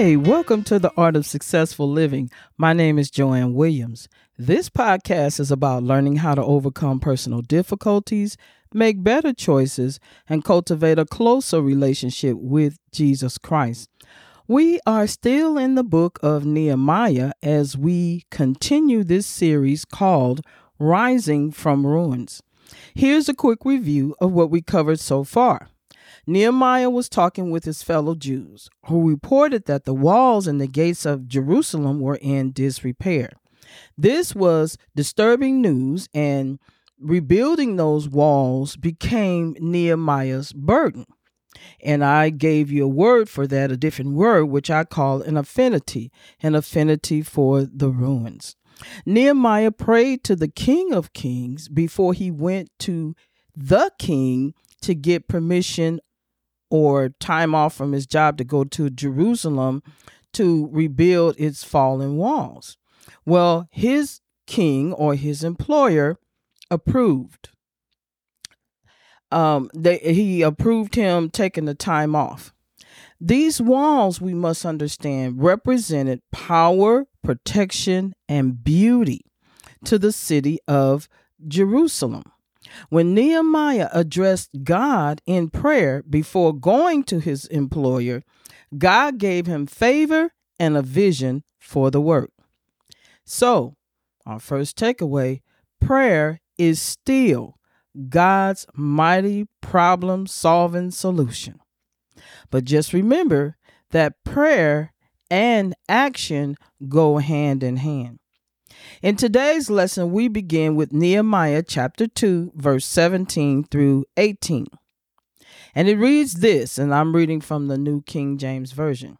Hey, welcome to the Art of Successful Living. My name is Joanne Williams. This podcast is about learning how to overcome personal difficulties, make better choices, and cultivate a closer relationship with Jesus Christ. We are still in the book of Nehemiah as we continue this series called Rising from Ruins. Here's a quick review of what we covered so far. Nehemiah was talking with his fellow Jews, who reported that the walls and the gates of Jerusalem were in disrepair. This was disturbing news, and rebuilding those walls became Nehemiah's burden. And I gave you a word for that, a different word, which I call an affinity, an affinity for the ruins. Nehemiah prayed to the King of Kings before he went to the king to get permission or time off from his job to go to Jerusalem to rebuild its fallen walls. Well, his king or his employer approved um, they, he approved him taking the time off. These walls, we must understand, represented power, protection, and beauty to the city of Jerusalem. When Nehemiah addressed God in prayer before going to his employer, God gave him favor and a vision for the work. So, our first takeaway prayer is still God's mighty problem solving solution. But just remember that prayer and action go hand in hand. In today's lesson, we begin with Nehemiah chapter 2, verse 17 through 18. And it reads this, and I'm reading from the New King James Version.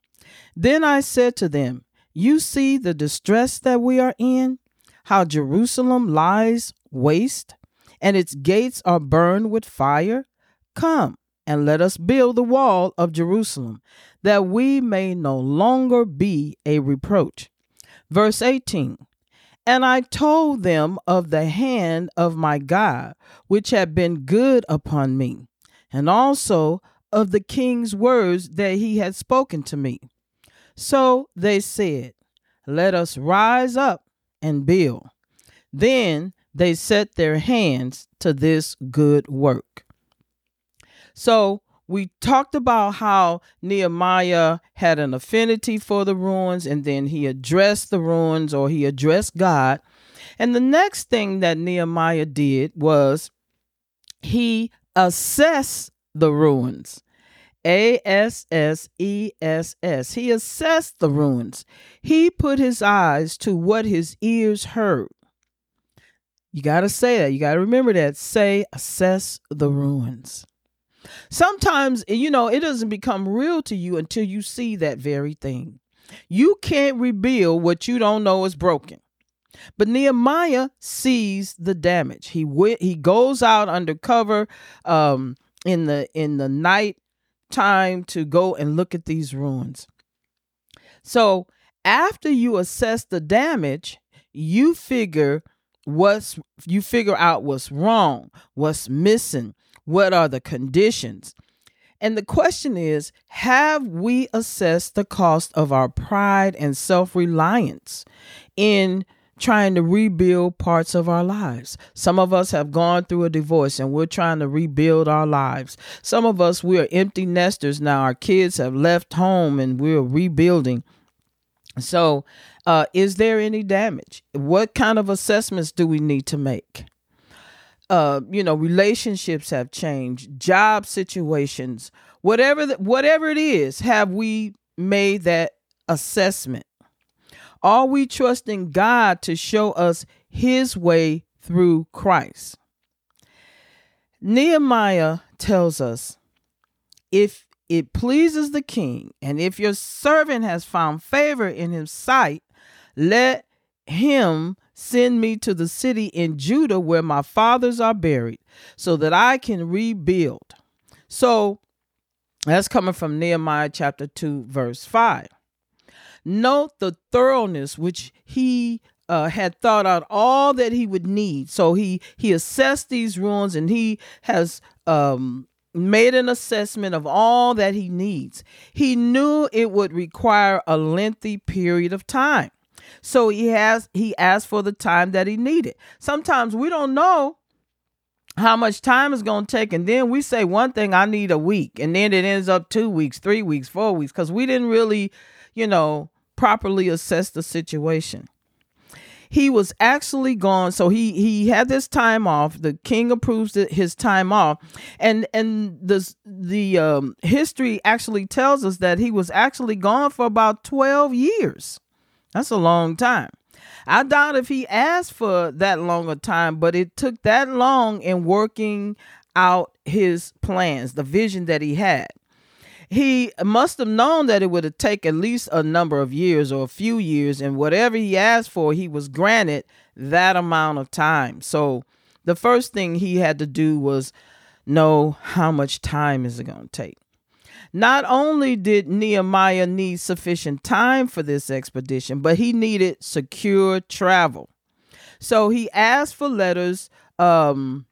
Then I said to them, You see the distress that we are in, how Jerusalem lies waste and its gates are burned with fire? Come and let us build the wall of Jerusalem, that we may no longer be a reproach. Verse 18 And I told them of the hand of my God, which had been good upon me, and also of the king's words that he had spoken to me. So they said, Let us rise up and build. Then they set their hands to this good work. So, we talked about how Nehemiah had an affinity for the ruins and then he addressed the ruins or he addressed God. And the next thing that Nehemiah did was he assessed the ruins. A S S E S S. He assessed the ruins. He put his eyes to what his ears heard. You got to say that. You got to remember that. Say, assess the ruins. Sometimes, you know, it doesn't become real to you until you see that very thing. You can't rebuild what you don't know is broken. But Nehemiah sees the damage. He went, he goes out undercover um, in the in the night time to go and look at these ruins. So after you assess the damage, you figure what's you figure out what's wrong, what's missing, what are the conditions. And the question is Have we assessed the cost of our pride and self reliance in trying to rebuild parts of our lives? Some of us have gone through a divorce and we're trying to rebuild our lives. Some of us, we are empty nesters now. Our kids have left home and we're rebuilding. So, uh, is there any damage? What kind of assessments do we need to make? Uh, you know, relationships have changed, job situations, whatever the, whatever it is, have we made that assessment? Are we trusting God to show us His way through Christ? Nehemiah tells us if it pleases the king, and if your servant has found favor in his sight, let him send me to the city in Judah where my fathers are buried, so that I can rebuild. So that's coming from Nehemiah chapter 2, verse 5. Note the thoroughness which he uh, had thought out all that he would need. So he he assessed these ruins and he has um, made an assessment of all that he needs. He knew it would require a lengthy period of time. So he has he asked for the time that he needed. Sometimes we don't know how much time is going to take and then we say one thing I need a week and then it ends up 2 weeks, 3 weeks, 4 weeks cuz we didn't really, you know, properly assess the situation. He was actually gone so he he had this time off. The king approves his time off and and the the um, history actually tells us that he was actually gone for about 12 years that's a long time i doubt if he asked for that long a time but it took that long in working out his plans the vision that he had he must have known that it would taken at least a number of years or a few years, and whatever he asked for, he was granted that amount of time. So the first thing he had to do was know how much time is it going to take. Not only did Nehemiah need sufficient time for this expedition, but he needed secure travel. So he asked for letters um,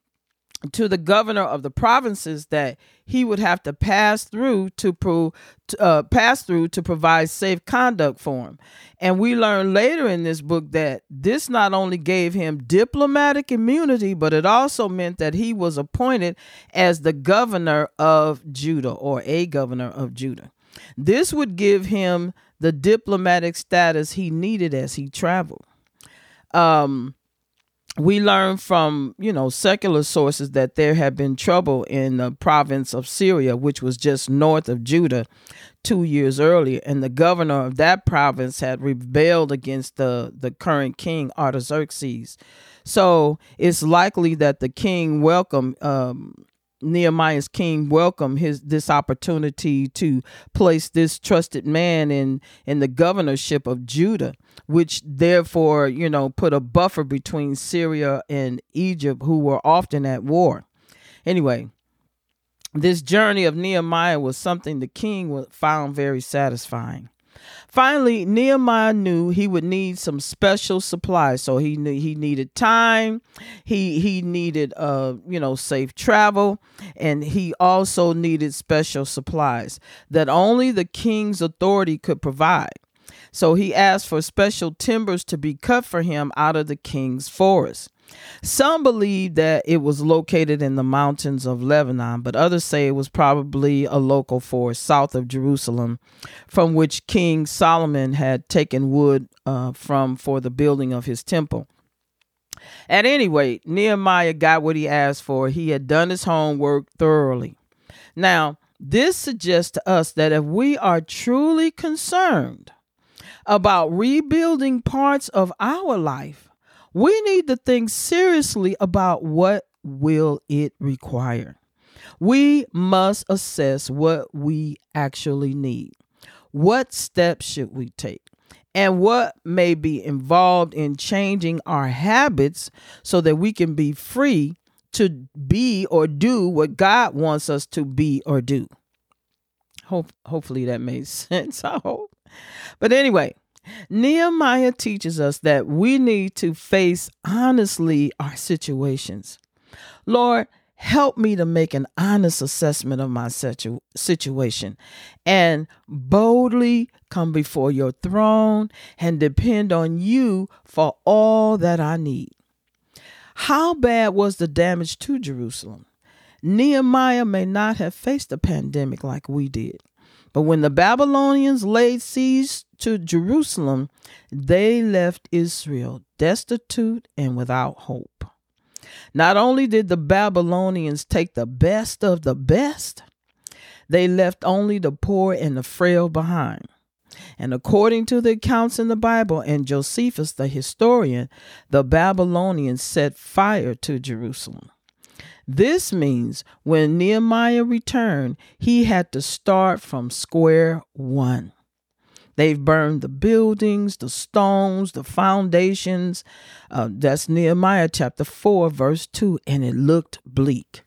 to the governor of the provinces that he would have to pass through to pro, uh, pass through to provide safe conduct for him. And we learn later in this book that this not only gave him diplomatic immunity, but it also meant that he was appointed as the governor of Judah or a governor of Judah. This would give him the diplomatic status he needed as he traveled. Um, we learn from you know secular sources that there had been trouble in the province of Syria, which was just north of Judah, two years earlier, and the governor of that province had rebelled against the the current king Artaxerxes. So it's likely that the king welcomed um, Nehemiah's king welcomed his this opportunity to place this trusted man in in the governorship of Judah, which therefore you know put a buffer between Syria and Egypt, who were often at war. Anyway, this journey of Nehemiah was something the king found very satisfying. Finally, Nehemiah knew he would need some special supplies. So he knew he needed time, he he needed uh, you know, safe travel, and he also needed special supplies that only the king's authority could provide. So he asked for special timbers to be cut for him out of the king's forest. Some believe that it was located in the mountains of Lebanon, but others say it was probably a local forest south of Jerusalem from which King Solomon had taken wood uh, from for the building of his temple. At any rate, Nehemiah got what he asked for. He had done his homework thoroughly. Now, this suggests to us that if we are truly concerned about rebuilding parts of our life, we need to think seriously about what will it require. We must assess what we actually need. What steps should we take? And what may be involved in changing our habits so that we can be free to be or do what God wants us to be or do. Hope, hopefully that made sense. I hope. But anyway, Nehemiah teaches us that we need to face honestly our situations. Lord, help me to make an honest assessment of my situ- situation and boldly come before your throne and depend on you for all that I need. How bad was the damage to Jerusalem? Nehemiah may not have faced a pandemic like we did. But when the Babylonians laid siege to Jerusalem, they left Israel destitute and without hope. Not only did the Babylonians take the best of the best, they left only the poor and the frail behind. And according to the accounts in the Bible and Josephus the historian, the Babylonians set fire to Jerusalem. This means when Nehemiah returned, he had to start from square one. They've burned the buildings, the stones, the foundations. Uh, that's Nehemiah chapter 4, verse 2, and it looked bleak.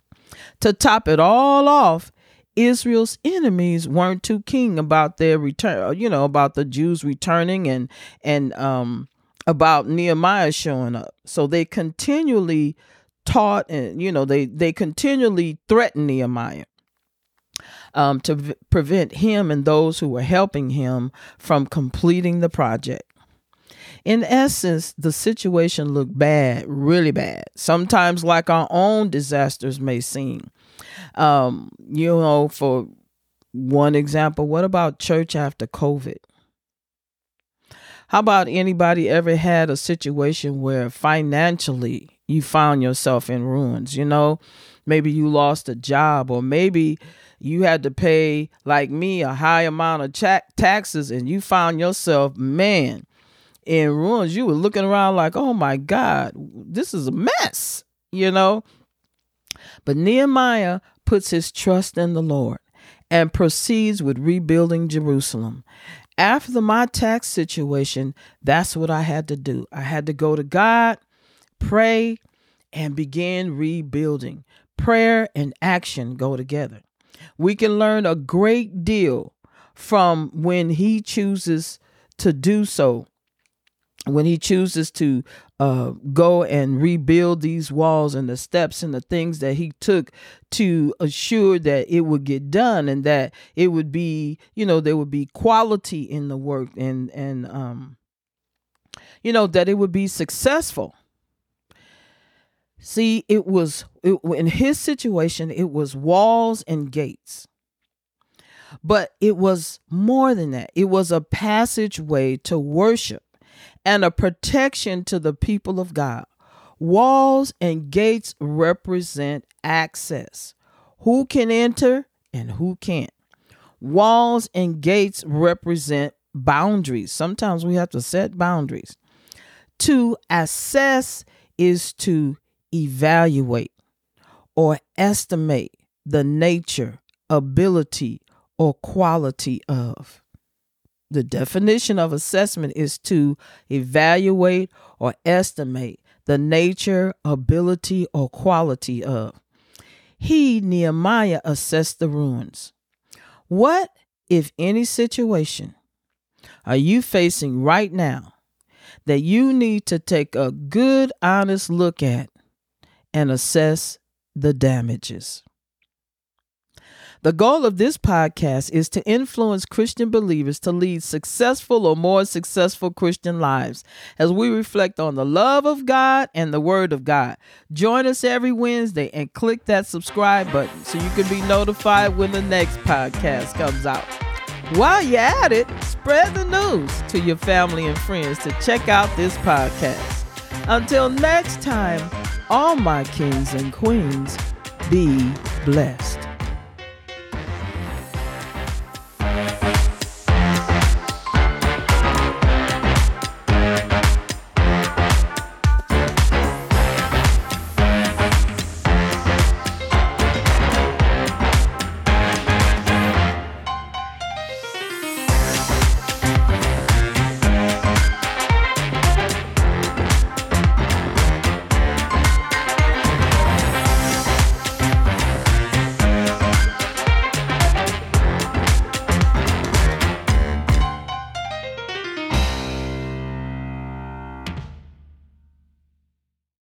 To top it all off, Israel's enemies weren't too keen about their return, you know, about the Jews returning and and um about Nehemiah showing up. So they continually taught and you know they they continually threatened Nehemiah. um, to v- prevent him and those who were helping him from completing the project. In essence, the situation looked bad, really bad, sometimes like our own disasters may seem. Um, you know, for one example, what about church after COVID? How about anybody ever had a situation where financially you found yourself in ruins? You know, maybe you lost a job, or maybe you had to pay, like me, a high amount of cha- taxes, and you found yourself, man, in ruins. You were looking around like, oh my God, this is a mess, you know? But Nehemiah puts his trust in the Lord and proceeds with rebuilding Jerusalem. After my tax situation, that's what I had to do. I had to go to God, pray, and begin rebuilding. Prayer and action go together. We can learn a great deal from when He chooses to do so when he chooses to uh, go and rebuild these walls and the steps and the things that he took to assure that it would get done and that it would be, you know, there would be quality in the work and and um, you know that it would be successful. See, it was it, in his situation, it was walls and gates. But it was more than that. It was a passageway to worship and a protection to the people of God. Walls and gates represent access. Who can enter and who can't? Walls and gates represent boundaries. Sometimes we have to set boundaries. To assess is to evaluate or estimate the nature, ability, or quality of. The definition of assessment is to evaluate or estimate the nature, ability, or quality of. He, Nehemiah, assessed the ruins. What, if any, situation are you facing right now that you need to take a good, honest look at and assess the damages? The goal of this podcast is to influence Christian believers to lead successful or more successful Christian lives as we reflect on the love of God and the Word of God. Join us every Wednesday and click that subscribe button so you can be notified when the next podcast comes out. While you're at it, spread the news to your family and friends to check out this podcast. Until next time, all my kings and queens, be blessed.